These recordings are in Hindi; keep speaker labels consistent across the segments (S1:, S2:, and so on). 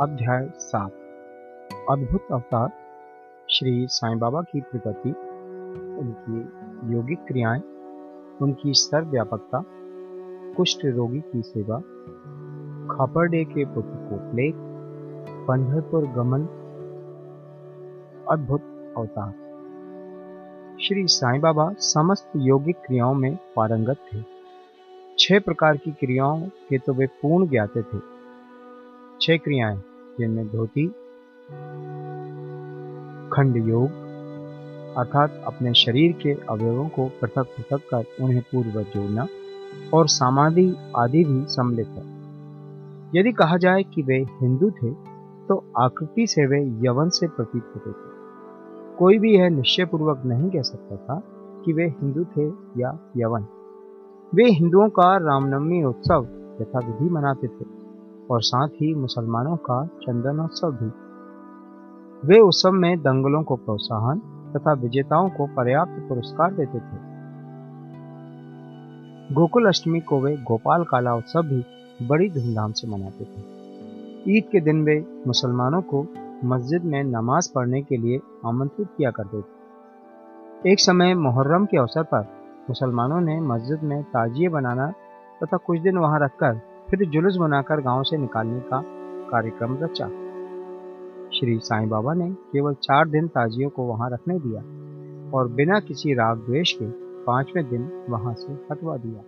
S1: अध्याय सात। अद्भुत अवतार श्री साईं बाबा की प्रगति, उनकी योगिक क्रियाएँ, उनकी सर्वव्यापकता, कुष्ठ रोगी की सेवा, खापरडे के पुत्र को प्लेग, पंढरपुर गमन। अद्भुत अवतार। श्री साईं बाबा समस्त योगिक क्रियाओं में पारंगत थे। छह प्रकार की क्रियाओं के तो वे पूर्ण ज्ञाते थे। छह क्रियाएँ, जिनमें धोती, खंड योग, अर्थात अपने शरीर के अवयवों को पृथक पृथक कर उन्हें पूर्ववत जोड़ना और समाधि आदि भी सम्मिलित है। यदि कहा जाए कि वे हिंदू थे तो आकृति से वे यवन से प्रतीत होते थे। कोई भी यह निश्चय पूर्वक नहीं कह सकता था कि वे हिंदू थे या यवन। वे हिंदुओं का रामनवमी उत्सव यथाविधि मनाते थे। और साथ ही मुसलमानों का चंदनोत्सव भी। वे उत्सव में दंगलों को प्रोत्साहन तथा विजेताओं को पर्याप्त पुरस्कार देते थे। गोकुल अष्टमी को वे गोपाल काला उत्सव भी बड़ी धूमधाम से मनाते थे। ईद के दिन वे मुसलमानों को मस्जिद में नमाज़ पढ़ने के लिए आमंत्रित किया करते थे। एक समय मुहर्रम के अवसर पर मुसलमानों ने मस्जिद में ताजिए बनाना तथा कुछ दिन वहाँ रखकर फिर जुलूस बनाकर गाँव से निकालने का कार्यक्रम रचा। श्री साईं बाबा ने केवल चार दिन ताजियों को वहाँ रखने दिया और बिना किसी राग द्वेष के पाँचवें दिन वहाँ से हटवा दिया।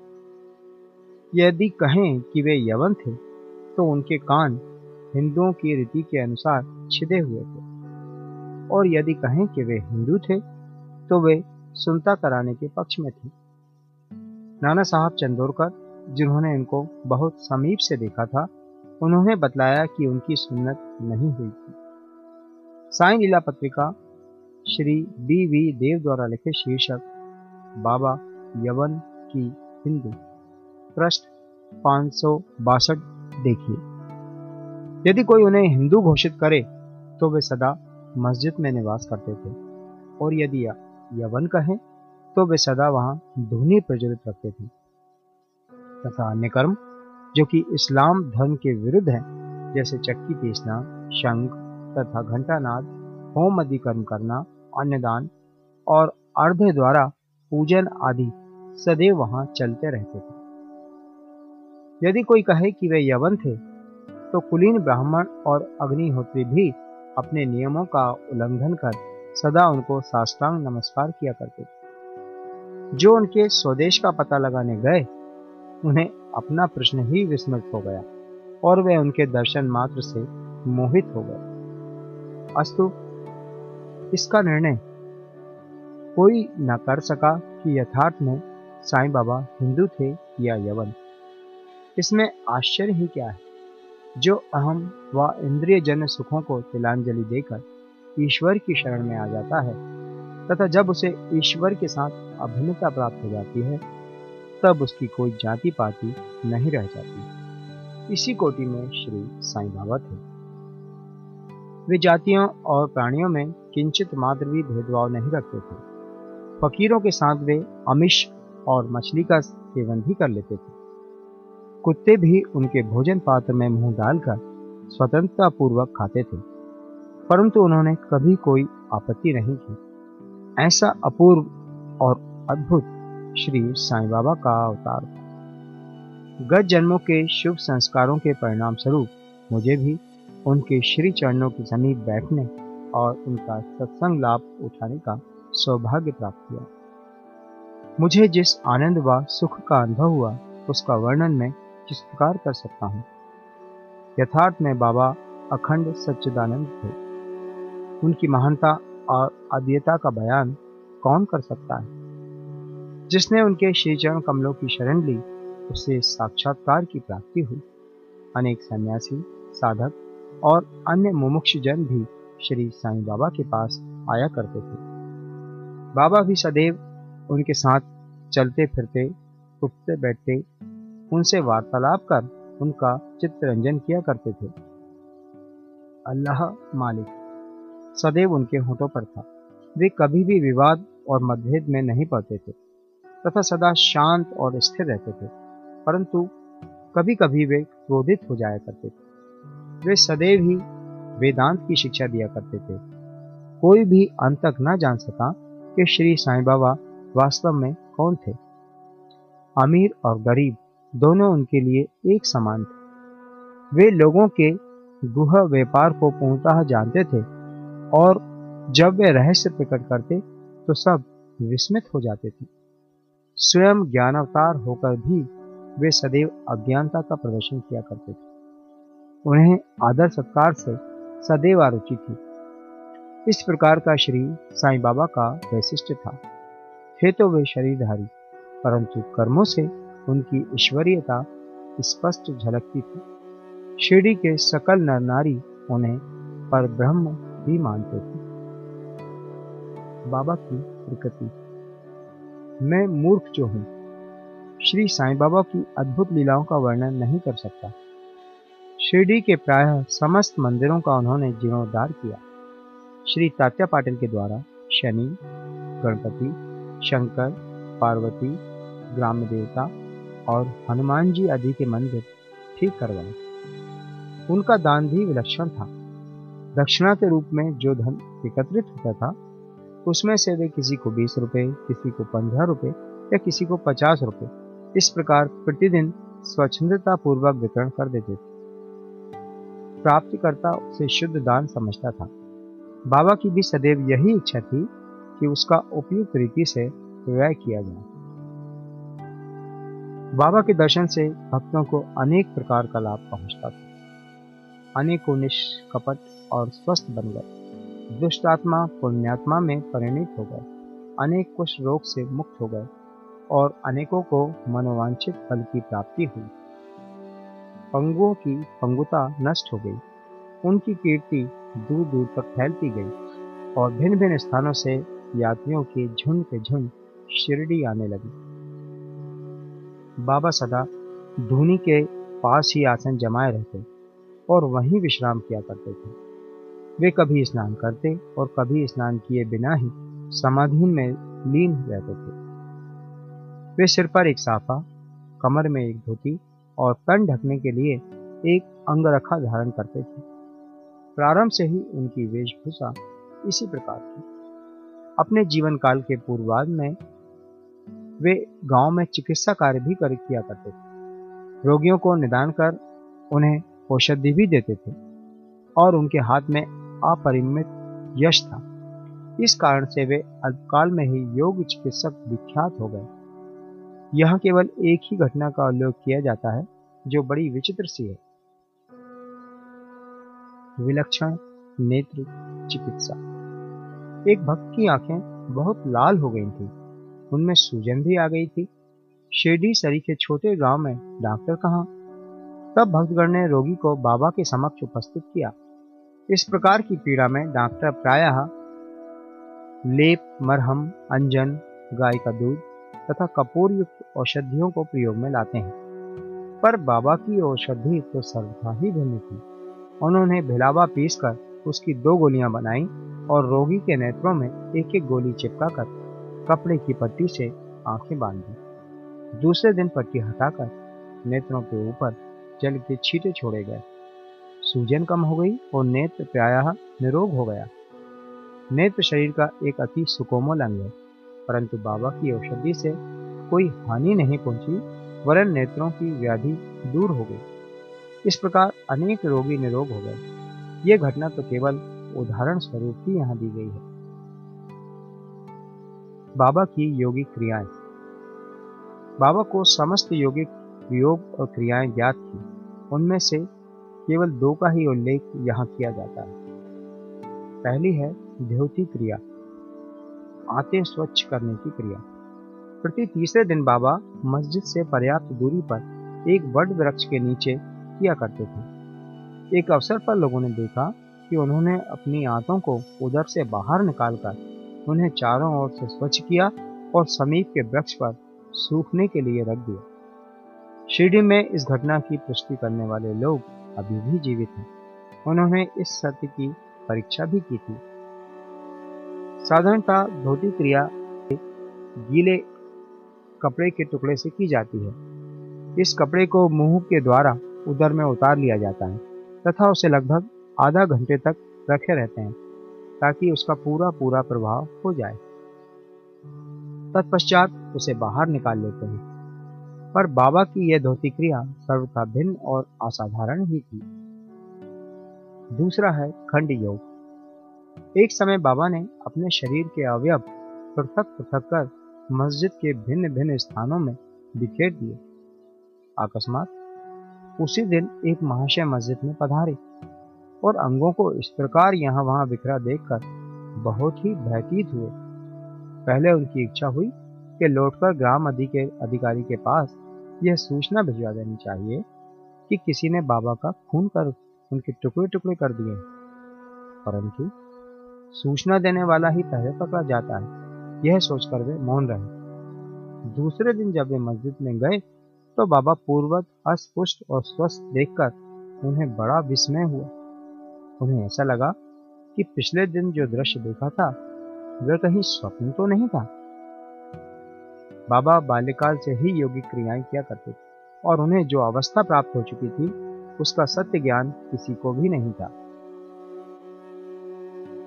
S1: यदि कहें कि वे यवन थे तो उनके कान हिंदुओं की रीति के अनुसार छिदे हुए थे। और यदि कहें कि वे हिंदू थे तो वे सुनता कराने के पक्ष में थे। नाना साहब चंदोरकर जिन्होंने इनको बहुत समीप से देखा था, उन्होंने बतलाया कि उनकी सुन्नत नहीं हुई थी। साई लीला पत्रिका, श्री बी वी देव द्वारा लिखे शीर्षक, बाबा यवन की हिंदू, पृष्ठ पाँच देखिए। यदि कोई उन्हें हिंदू घोषित करे तो वे सदा मस्जिद में निवास करते थे। और यदि यवन कहें तो वे सदा वहाँ धुनी प्रज्वलित रखते थे। तथा अन्य कर्म, जो कि इस्लाम धर्म के विरुद्ध हैं, जैसे चक्की पीसना, शंख तथा घंटानाद, होम आदि कर्म करना, अन्नदान और अर्ध द्वारा पूजन आदि सदैव वहाँ चलते रहते थे। यदि कोई कहे कि वे यवन थे तो कुलीन ब्राह्मण और अग्निहोत्री भी अपने नियमों का उल्लंघन कर सदा उनको साष्टांग नमस्कार किया करते थे। जो उनके स्वदेश का पता लगाने गए उन्हें अपना प्रश्न ही विस्मृत हो गया और वे उनके दर्शन मात्र से मोहित हो गए। अस्तु, इसका निर्णय? कोई न कर सका कि यथार्थ में साईं बाबा हिंदू थे या यवन। इसमें आश्चर्य ही क्या है? जो अहम व इंद्रिय जन सुखों को तिलांजलि देकर ईश्वर की शरण में आ जाता है, तथा जब उसे ईश्वर के साथ अभिन्नता प्राप्त हो जाती है तब उसकी कोई जाति पाति नहीं रह जाती। इसी कोटि में श्री साईं बाबा थे। वे जातियों और प्राणियों में किंचित मात्र भी भेदभाव नहीं रखते थे। फकीरों के साथ वे अमिश और मछली का सेवन भी कर लेते थे। कुत्ते भी उनके भोजन पात्र में मुँह डालकर स्वतंत्रता पूर्वक खाते थे, परंतु उन्होंने कभी कोई आपत्ति नहीं की। ऐसा अपूर्व और अद्भुत श्री साईं बाबा का अवतार। गत जन्मों के शुभ संस्कारों के परिणाम स्वरूप मुझे भी उनके श्री चरणों के समीप बैठने और उनका सत्संग लाभ उठाने का सौभाग्य प्राप्त हुआ। मुझे जिस आनंद व सुख का अनुभव हुआ, उसका वर्णन मैं किस प्रकार कर सकता हूँ? यथार्थ में बाबा अखंड सच्चिदानंद थे। उनकी महानता और अद्यता का बयान कौन कर सकता है? जिसने उनके श्री चरण कमलों की शरण ली, उसे साक्षात्कार की प्राप्ति हुई। अनेक सन्यासी, साधक और अन्य मुमुक्ष जन भी श्री साईं बाबा के पास आया करते थे। बाबा भी सदैव उनके साथ चलते फिरते, उठते बैठते, उनसे वार्तालाप कर उनका चित्तरंजन किया करते थे। अल्लाह मालिक, सदैव उनके होठों पर था। वे कभी भी विवाद और मतभेद में नहीं पड़ते थे। तथा सदा शांत और स्थिर रहते थे, परंतु कभी कभी वे क्रोधित हो जाया करते थे। वे सदैव ही वेदांत की शिक्षा दिया करते थे। कोई भी अंत तक न जान सका कि श्री साईं बाबा वास्तव में कौन थे। अमीर और गरीब दोनों उनके लिए एक समान थे। वे लोगों के गुह व्यापार को पूर्णतः जानते थे और जब वे रहस्य प्रकट करते तो सब विस्मित हो जाते थे। स्वयं ज्ञानावतार होकर भी वे सदैव अज्ञानता का प्रदर्शन किया करते थे। उन्हें आदर सत्कार से सदैव आरुचि थी। इस प्रकार का श्री साईं बाबा का वैशिष्ट था। थे तो वे शरीरधारी, परंतु कर्मों से उनकी ईश्वरीयता स्पष्ट झलकती थी। शिरडी के सकल नर नारी उन्हें पर ब्रह्म भी मानते थे। बाबा की प्रकृति मैं मूर्ख जो हूँ। श्री साईं बाबा की अद्भुत लीलाओं का वर्णन नहीं कर सकता। शिरडी के प्रायः समस्त मंदिरों का उन्होंने जीर्णोद्धार किया। श्री तात्या पाटिल के द्वारा शनि, गणपति, शंकर, पार्वती, ग्राम देवता और हनुमान जी आदि के मंदिर ठीक करवाए। उनका दान भी विलक्षण था। दक्षिणा के रूप में जो धन एकत्रित होता था उसमें से वे किसी को बीस रुपए, किसी को पंद्रह रुपए या किसी को पचास रुपए। इस प्रकार प्रतिदिन स्वच्छंदता पूर्वक वितरण कर देते थे। प्राप्तिकर्ता उसे शुद्ध दान समझता था। बाबा की भी सदैव यही इच्छा थी कि उसका उपयुक्त रीति से व्यय किया जाए। बाबा के दर्शन से भक्तों को अनेक प्रकार का लाभ पहुँचता था। अनेकों निष्कपट और स्वस्थ बन गए। दुष्टात्मा पुण्यात्मा में परिणित हो गए। अनेक कुछ रोग से मुक्त हो गए और अनेकों को मनोवांछित फल की प्राप्ति हुई। पंगुओं की पंगुता नष्ट हो गई। उनकी कीर्ति दूर दूर तक फैलती गई और भिन्न भिन्न स्थानों से यात्रियों के झुंड के झुंड शिरडी आने लगी। बाबा सदा धूनी के पास ही आसन जमाए रहते और वहीं विश्राम किया करते थे। वे कभी स्नान करते और कभी स्नान किए बिना ही समाधि में लीन रहते थे। वे सिर पर एक साफा, कमर में एक धोती और तन ढकने के लिए एक अंगरखा धारण करते थे। प्रारंभ से ही उनकी वेशभूषा इसी प्रकार थी अपने जीवन काल के पूर्वाध में वे गाँव में चिकित्सा कार्य भी कर किया करते थे। रोगियों को निदान कर उन्हें औषधि भी देते थे और उनके हाथ में अपरिमित यश था। इस कारण से वे अल्पकाल में ही योग चिकित्सक विख्यात हो गए। यह केवल एक ही घटना का उल्लेख किया जाता है, जो बड़ी विचित्र सी है। विलक्षण नेत्र चिकित्सा। एक भक्त की आँखें बहुत लाल हो गई थी। उनमें सूजन भी आ गई थी। शिरडी सरी के छोटे गाँव में डॉक्टर कहा? तब भक्तगण ने रोगी को बाबा के समक्ष उपस्थित किया। इस प्रकार की पीड़ा में डॉक्टर प्रायः लेप, मरहम, अंजन, गाय का दूध तथा कपूर युक्त औषधियों को प्रयोग में लाते हैं। पर बाबा की औषधि तो सर्वथा ही भिन्न थी। उन्होंने भिलावा पीसकर उसकी दो गोलियाँ बनाई और रोगी के नेत्रों में एक एक गोली चिपका कर कपड़े की पट्टी से आँखें बाँध। दी दूसरे दिन पट्टी हटाकर नेत्रों के ऊपर जल के छींटे छोड़े गए। सूजन कम हो गई और नेत्र प्रायः निरोग हो गया। नेत्र शरीर का एक अति सुकोमल अंग है, परंतु बाबा की औषधि से कोई हानि नहीं पहुँची, वरन नेत्रों की व्याधि दूर हो गई। इस प्रकार अनेक रोगी निरोग हो गए। ये घटना तो केवल उदाहरण स्वरूप ही यहाँ दी गई है। बाबा की योगिक क्रियाएँ। बाबा को समस्त योगिक योग और क्रियाएँ ज्ञात थी। उनमें से केवल दो का ही उल्लेख यहाँ किया जाता है। पहली है देवती क्रिया, आते स्वच्छ करने की क्रिया। प्रति तीसरे दिन बाबा मस्जिद से पर्याप्त दूरी पर एक बड़ वृक्ष के नीचे किया करते थे। एक अवसर पर लोगों ने देखा कि उन्होंने अपनी आंतों को उधर से बाहर निकालकर उन्हें चारों ओर से स्वच्छ किया और समीप के वृक्ष पर सूखने के लिए रख दिया। शिरडी में इस घटना की पुष्टि करने वाले लोग अभी भी जीवित हैं। उन्होंने इस सत्य की परीक्षा भी की थी। साधारणतः धोती क्रिया गीले कपड़े के टुकड़े से की जाती है। इस कपड़े को मुँह के द्वारा उदर में उतार लिया जाता है तथा उसे लगभग आधा घंटे तक रखे रहते हैं ताकि उसका पूरा पूरा प्रभाव हो जाए। तत्पश्चात उसे बाहर निकाल लेते हैं। पर बाबा की यह धोती क्रिया सर्वथा भिन्न और असाधारण ही थी। दूसरा है खंड योग। एक समय बाबा ने अपने शरीर के अवयव पृथक पृथक कर मस्जिद के भिन्न भिन्न स्थानों में बिखेर दिए। अकस्मात उसी दिन एक महाशय मस्जिद में पधारे और अंगों को इस प्रकार यहाँ वहाँ बिखरा देखकर बहुत ही भयभीत हुए। पहले उनकी इच्छा हुई कि लौटकर ग्राम अधि के, अधिकारी के पास यह सूचना भिजवा देनी चाहिए कि किसी ने बाबा का खून कर, उनके टुकड़े टुकड़े कर दिए। परंतु सूचना देने वाला ही पहले पकड़ा जाता है। यह सोचकर वे मौन रहे। दूसरे दिन जब वे मस्जिद में गए तो बाबा पूर्वत अस्पुष्ट और स्वस्थ देखकर उन्हें बड़ा विस्मय हुआ। उन्हें ऐसा लगा कि पिछले दिन जो दृश्य देखा था, वह कहीं स्वप्न तो नहीं था। बाबा बाल्यकाल से ही योगिक क्रियाएँ किया करते थे, और उन्हें जो अवस्था प्राप्त हो चुकी थी, उसका सत्य ज्ञान किसी को भी नहीं था।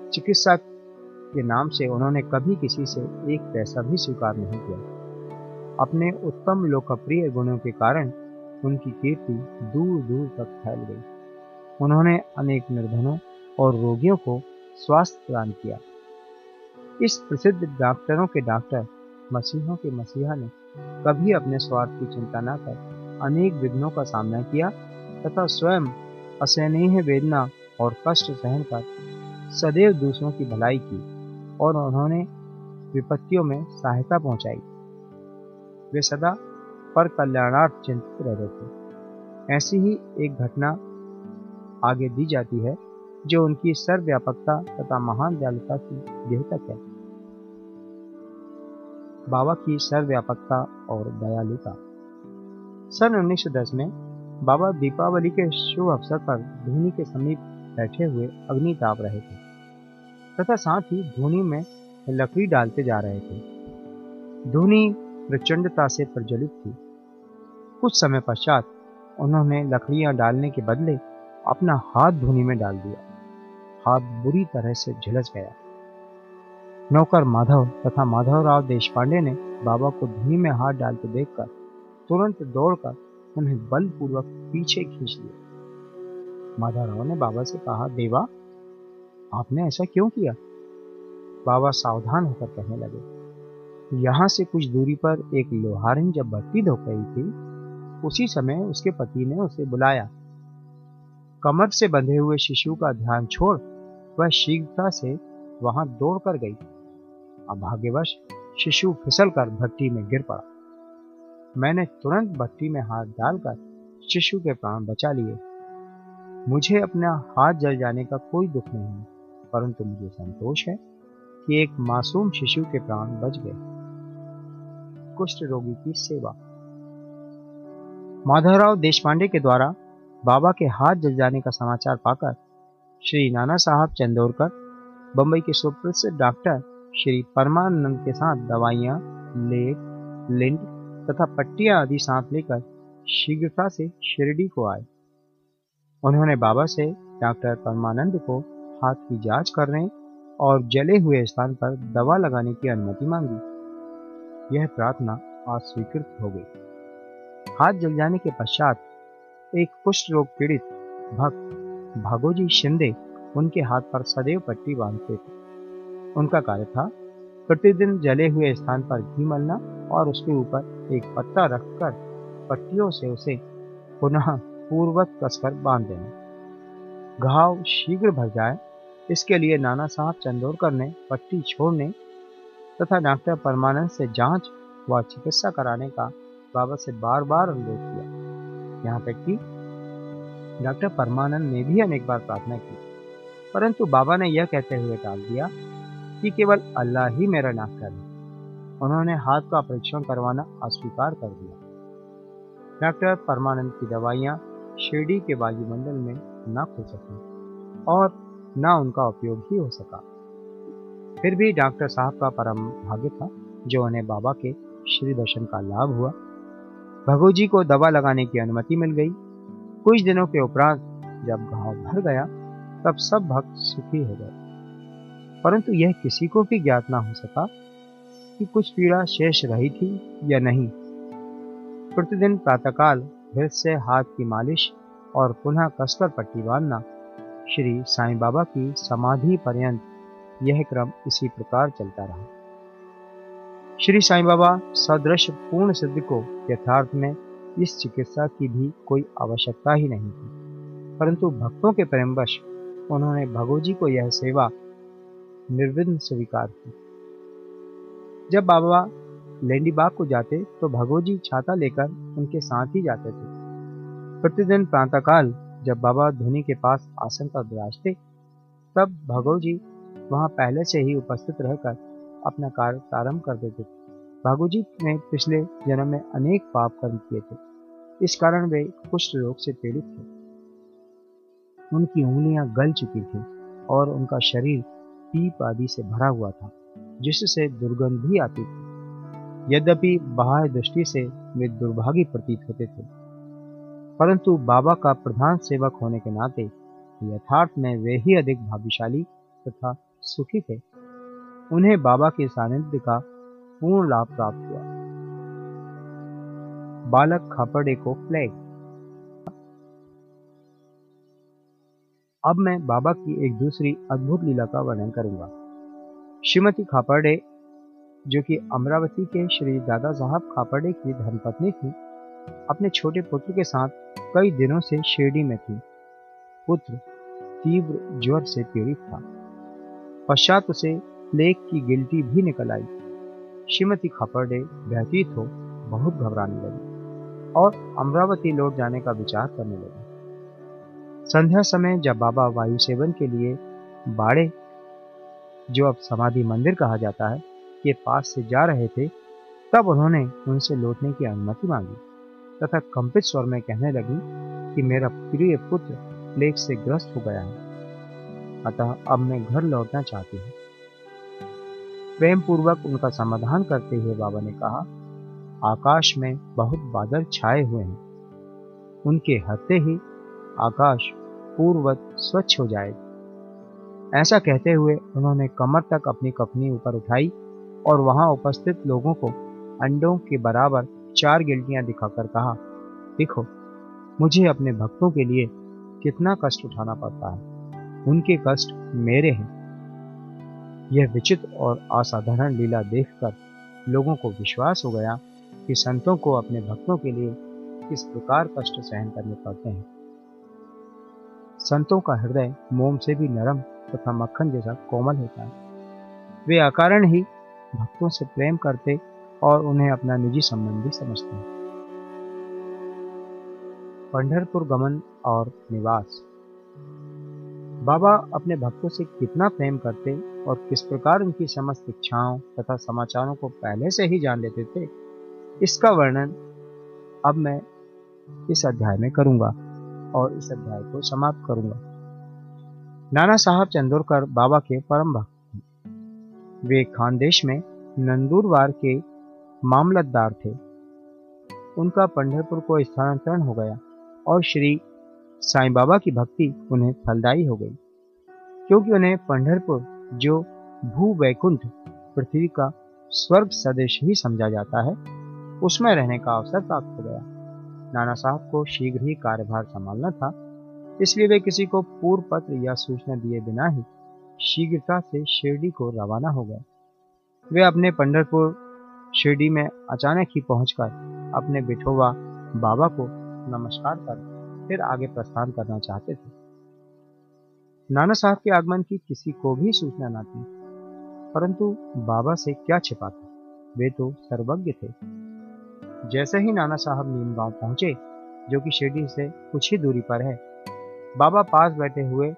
S1: चिकित्सक के नाम से उन्होंने कभी किसी से एक पैसा भी स्वीकार नहीं किया। अपने उत्तम लोकप्रिय गुणों के कारण उनकी कीर्ति दूर दूर तक फैल गई। उन्होंने अनेक निर्धनों और रोगियों को स्वास्थ्य प्रदान किया। इस प्रसिद्ध डॉक्टरों के डॉक्टर मसीहों के मसीहा ने कभी अपने स्वार्थ की चिंता न कर, अनेक विघ्नों का सामना किया तथा स्वयं असहनीय वेदना और कष्ट सहन कर सदैव दूसरों की भलाई की और उन्होंने विपत्तियों में सहायता पहुंचाई। वे सदा पर कल्याणार्थ चिंतित रहते थे। ऐसी ही एक घटना आगे दी जाती है, जो उनकी सर्वव्यापकता तथा महान दयालुता की द्योतक है। बाबा की सर्वव्यापकता और दयालुता। सन 1910 में बाबा दीपावली के शुभ अवसर पर धोनी के समीप बैठे हुए अग्नि ताप रहे थे तथा साथ ही धोनी में लकड़ी डालते जा रहे थे। धोनी प्रचंडता से प्रज्वलित थी। कुछ समय पश्चात उन्होंने लकड़ियाँ डालने के बदले अपना हाथ धोनी में डाल दिया। हाथ बुरी तरह से झुलस गया। नौकर माधव तथा माधवराव देशपांडे ने बाबा को धूनी में हाथ डालते देखकर तुरंत दौड़कर उन्हें बलपूर्वक पीछे खींच लिया। माधवराव ने बाबा से कहा, देवा, आपने ऐसा क्यों किया? बाबा सावधान होकर कहने लगे, यहाँ से कुछ दूरी पर एक लोहारिन जब भट्टी धो गई थी, उसी समय उसके पति ने उसे बुलाया। कमर से बंधे हुए शिशु का ध्यान छोड़ वह शीघ्रता से वहाँ दौड़ कर गई। अभाग्यवश शिशु फिसलकर भट्टी में गिर पड़ा। मैंने तुरंत भट्टी में हाथ डालकर शिशु के प्राण बचा लिए। मुझे अपना हाथ जल जाने का कोई दुख नहीं परंतु मुझे संतोष है कि एक मासूम शिशु के प्राण बच गए। कुष्ठ रोगी की सेवा। माधवराव देशपांडे के द्वारा बाबा के हाथ जल जाने का समाचार पाकर श्री नाना साहब चंदोरकर, बंबई के सुप्रसिद्ध डॉक्टर श्री परमानंद के साथ दवाइयाँ, लेप, लिंट तथा पट्टियाँ आदि साथ लेकर शीघ्रता से शिरडी को आए। उन्होंने बाबा से डॉक्टर परमानंद को हाथ की जाँच करने और जले हुए स्थान पर दवा लगाने की अनुमति मांगी। यह प्रार्थना आज स्वीकृत हो गई। हाथ जल जाने के पश्चात एक कुष्ठ रोग पीड़ित भक्त भागोजी शिंदे उनके हाथ पर सदैव पट्टी बांधते थे। उनका कार्य था प्रतिदिन जले हुए स्थान पर घी मलना और उसके ऊपर एक पत्ता रखकर पट्टियों से उसे पुनः पूर्वत कसकर बाँध देना। घाव शीघ्र भर जाए, इसके लिए नाना साहब चंदोरकर ने पट्टी छोड़ने तथा डॉक्टर परमानंद से जाँच व चिकित्सा कराने का बाबा से बार बार अनुरोध किया। यहाँ तक कि डॉक्टर परमानंद ने भी अनेक बार प्रार्थना की, परंतु बाबा ने यह कहते हुए टाल दिया कि केवल अल्लाह ही मेरा नाक है। उन्होंने हाथ का परीक्षण करवाना अस्वीकार कर दिया। डॉक्टर परमानंद की दवाइयाँ शिरडी के वायुमंडल में न खुल सकी और न उनका उपयोग ही हो सका। फिर भी डॉक्टर साहब का परम भाग्य था जो उन्हें बाबा के श्री दर्शन का लाभ हुआ। भगोजी को दवा लगाने की अनुमति मिल गई। कुछ दिनों के उपरांत जब घाव भर गया, तब सब भक्त सुखी हो गए। परंतु यह किसी को भी ज्ञात ना हो सका कि कुछ पीड़ा शेष रही थी या नहीं। प्रतिदिन प्रातःकाल भृत से हाथ की मालिश और पुनः कसकर पट्टी बांधना श्री साईं बाबा की समाधि पर्यंत यह क्रम इसी प्रकार चलता रहा। श्री साईं बाबा सदृश पूर्ण सिद्धि को यथार्थ में इस चिकित्सा की भी कोई आवश्यकता ही नहीं थी। परंतु भक्तों के प्रेमवश उन्होंने भगोजी को यह सेवा निर्विघ्न स्वीकार की। जब बाबा लेंडीबाग को जाते तो भगोजी छाता लेकर उनके साथ ही जाते थे। प्रतिदिन प्रातःकाल जब बाबा धोनी के पास आसन पर विराजते, तब भगोजी वहाँ पहले से ही उपस्थित रहकर अपना कार्य प्रारंभ कर देते थे। भागोजी ने पिछले जन्म में अनेक पाप कर्म किए थे। इस कारण वे कुष्ठ रोग से पीड़ित थे। उनकी उंगलियाँ गल चुकी थी और उनका शरीर पीप आदि से भरा हुआ था, जिससे दुर्गंध भी आती थी। यद्यपि बाह्य दृष्टि से वे दुर्भागी प्रतीत होते थे। परंतु बाबा का प्रधान सेवक होने के नाते यथार्थ में वे ही अधिक भाग्यशाली तथा सुखी थे। उन्हें बाबा के सानिध्य का पूर्ण लाभ प्राप्त हुआ। बालक खापड़े को फ्लैग अब मैं बाबा की एक दूसरी अद्भुत लीला का वर्णन करूँगा। श्रीमती खापड़े जो कि अमरावती के श्री दादा साहब खापड़े की धर्मपत्नी थी, अपने छोटे पुत्र के साथ कई दिनों से शिरडी में थी। पुत्र तीव्र ज्वर से पीड़ित था। पश्चात उसे प्लेग की गिल्टी भी निकल आई। श्रीमती खापड़े व्यतीत हो, बहुत घबराने लगी और अमरावती लौट जाने का विचार करने लगे। संध्या समय जब बाबा वायु सेवन के लिए बाड़े, जो अब समाधि मंदिर कहा जाता है, के पास से जा रहे थे, तब उन्होंने उनसे लौटने की अनुमति मांगी, तथा कंपित स्वर में कहने लगी कि मेरा प्रिय पुत्र प्लेग से ग्रस्त हो गया है। अतः अब मैं घर लौटना चाहती हूँ। प्रेम पूर्वक उनका समाधान करते हुए बाबा ने कहा, आकाश में बहुत बादल छाए हुए हैं। उनके हँसते ही आकाश पूर्ववत स्वच्छ हो जाएगा ऐसा कहते हुए उन्होंने कमर तक अपनी कपनी ऊपर उठाई और वहाँ उपस्थित लोगों को अंडों के बराबर चार गिल्टियाँ दिखाकर कहा, देखो, मुझे अपने भक्तों के लिए कितना कष्ट उठाना पड़ता है। उनके कष्ट मेरे हैं। यह विचित्र और असाधारण लीला देखकर लोगों को विश्वास हो गया कि संतों को अपने भक्तों के लिए किस प्रकार कष्ट सहन करने पड़ते हैं। संतों का हृदय मोम से भी नरम तथा मक्खन जैसा कोमल होता है। वे अकारण ही भक्तों से प्रेम करते और उन्हें अपना निजी संबंधी समझते हैं। पंढरपुर गमन और निवास। बाबा अपने भक्तों से कितना प्रेम करते और किस प्रकार उनकी समस्त इच्छाओं तथा समाचारों को पहले से ही जान लेते थे, इसका वर्णन अब मैं इस अध्याय में करूँगा। और इस अध्याय को समाप्त करूँगा। नाना साहब चंदोरकर बाबा के परम भक्त थे। वे खानदेश में नंदुरवार के मामलतदार थे। उनका पंढरपुर को स्थानांतरण हो गया और श्री साईं बाबा की भक्ति उन्हें फलदायी हो गई, क्योंकि उन्हें पंढरपुर, जो भू वैकुंठ पृथ्वी का स्वर्ग सदेश ही समझा जाता है, उसमें रहने का अवसर प्राप्त हो गया। नाना साहब को शीघ्र ही कार्यभार संभालना था। इसलिए वे किसी को पूर्व पत्र या सूचना दिए बिना ही शीघ्रता से शिरडी को रवाना हो गए। वे अपने पंडरपुर शिरडी में अचानक ही पहुंचकर अपने बिठोवा बाबा को नमस्कार कर, फिर आगे प्रस्थान करना चाहते थे। नाना साहब के आगमन की किसी को भी सूचना न थी, परंतु बाबा से क्या छिपा था? वे तो सर्वज्ञ थे। जैसे ही नाना साहब नीम गाँव पहुँचे, जो कि शिरडी से कुछ ही दूरी पर है, बाबा पास बैठे हुए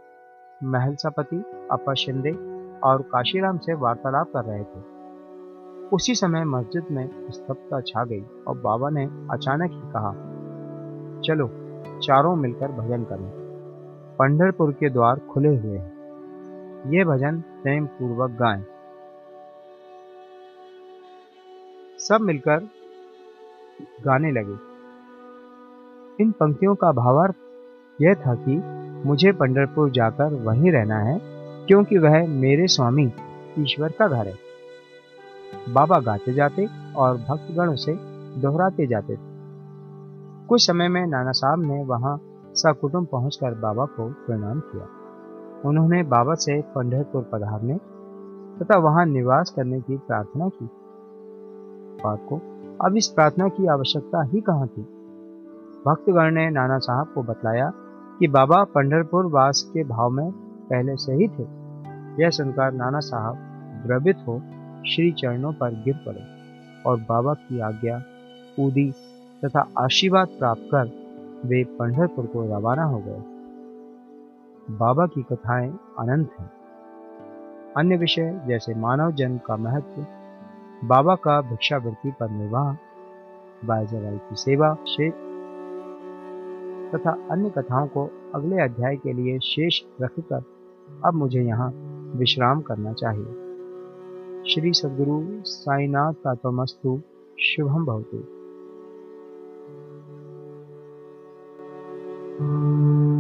S1: महलसापति अपा शिंदे और काशीराम से वार्तालाप कर रहे थे। उसी समय मस्जिद में स्तब्धता छा गई और बाबा ने अचानक ही कहा, चलो, चारों मिलकर भजन करें। पंढरपुर के द्वार खुले हुए हैं। ये भजन प्रेम पूर्वक गाएँ। सब मिलकर गाने लगे। इन पंक्तियों का भावार्थ यह था कि मुझे पंडरपुर जाकर वहीं रहना है, क्योंकि वह मेरे स्वामी ईश्वर का घर है। बाबा गाते जाते और भक्तगण उसे दोहराते जाते थे। कुछ समय में नाना साहब ने वहाँ सकुटुंब पहुंचकर बाबा को प्रणाम किया। उन्होंने बाबा से पंडरपुर पधारने तथा वहाँ निवास करने की प्रार्थना की। बात को अब इस प्रार्थना की आवश्यकता ही कहाँ थी? भक्तगण ने नाना साहब को बतलाया कि बाबा पंडरपुर वास के भाव में पहले से ही थे। यह सुनकर नाना साहब द्रवित हो श्री चरणों पर गिर पड़े और बाबा की आज्ञा पूदी तथा आशीर्वाद प्राप्त कर वे पंडरपुर को रवाना हो गए। बाबा की कथाएँ अनंत हैं। अन्य विषय जैसे मानव जन्म का महत्व बाबा का भिक्षावृत्ति पर निर्वाह बायजराई की सेवा, शेष तथा अन्य कथाओं को अगले अध्याय के लिए शेष रखकर अब मुझे यहाँ विश्राम करना चाहिए। श्री सदगुरु साईनाथ तात्वमस्तु शुभम भवतु।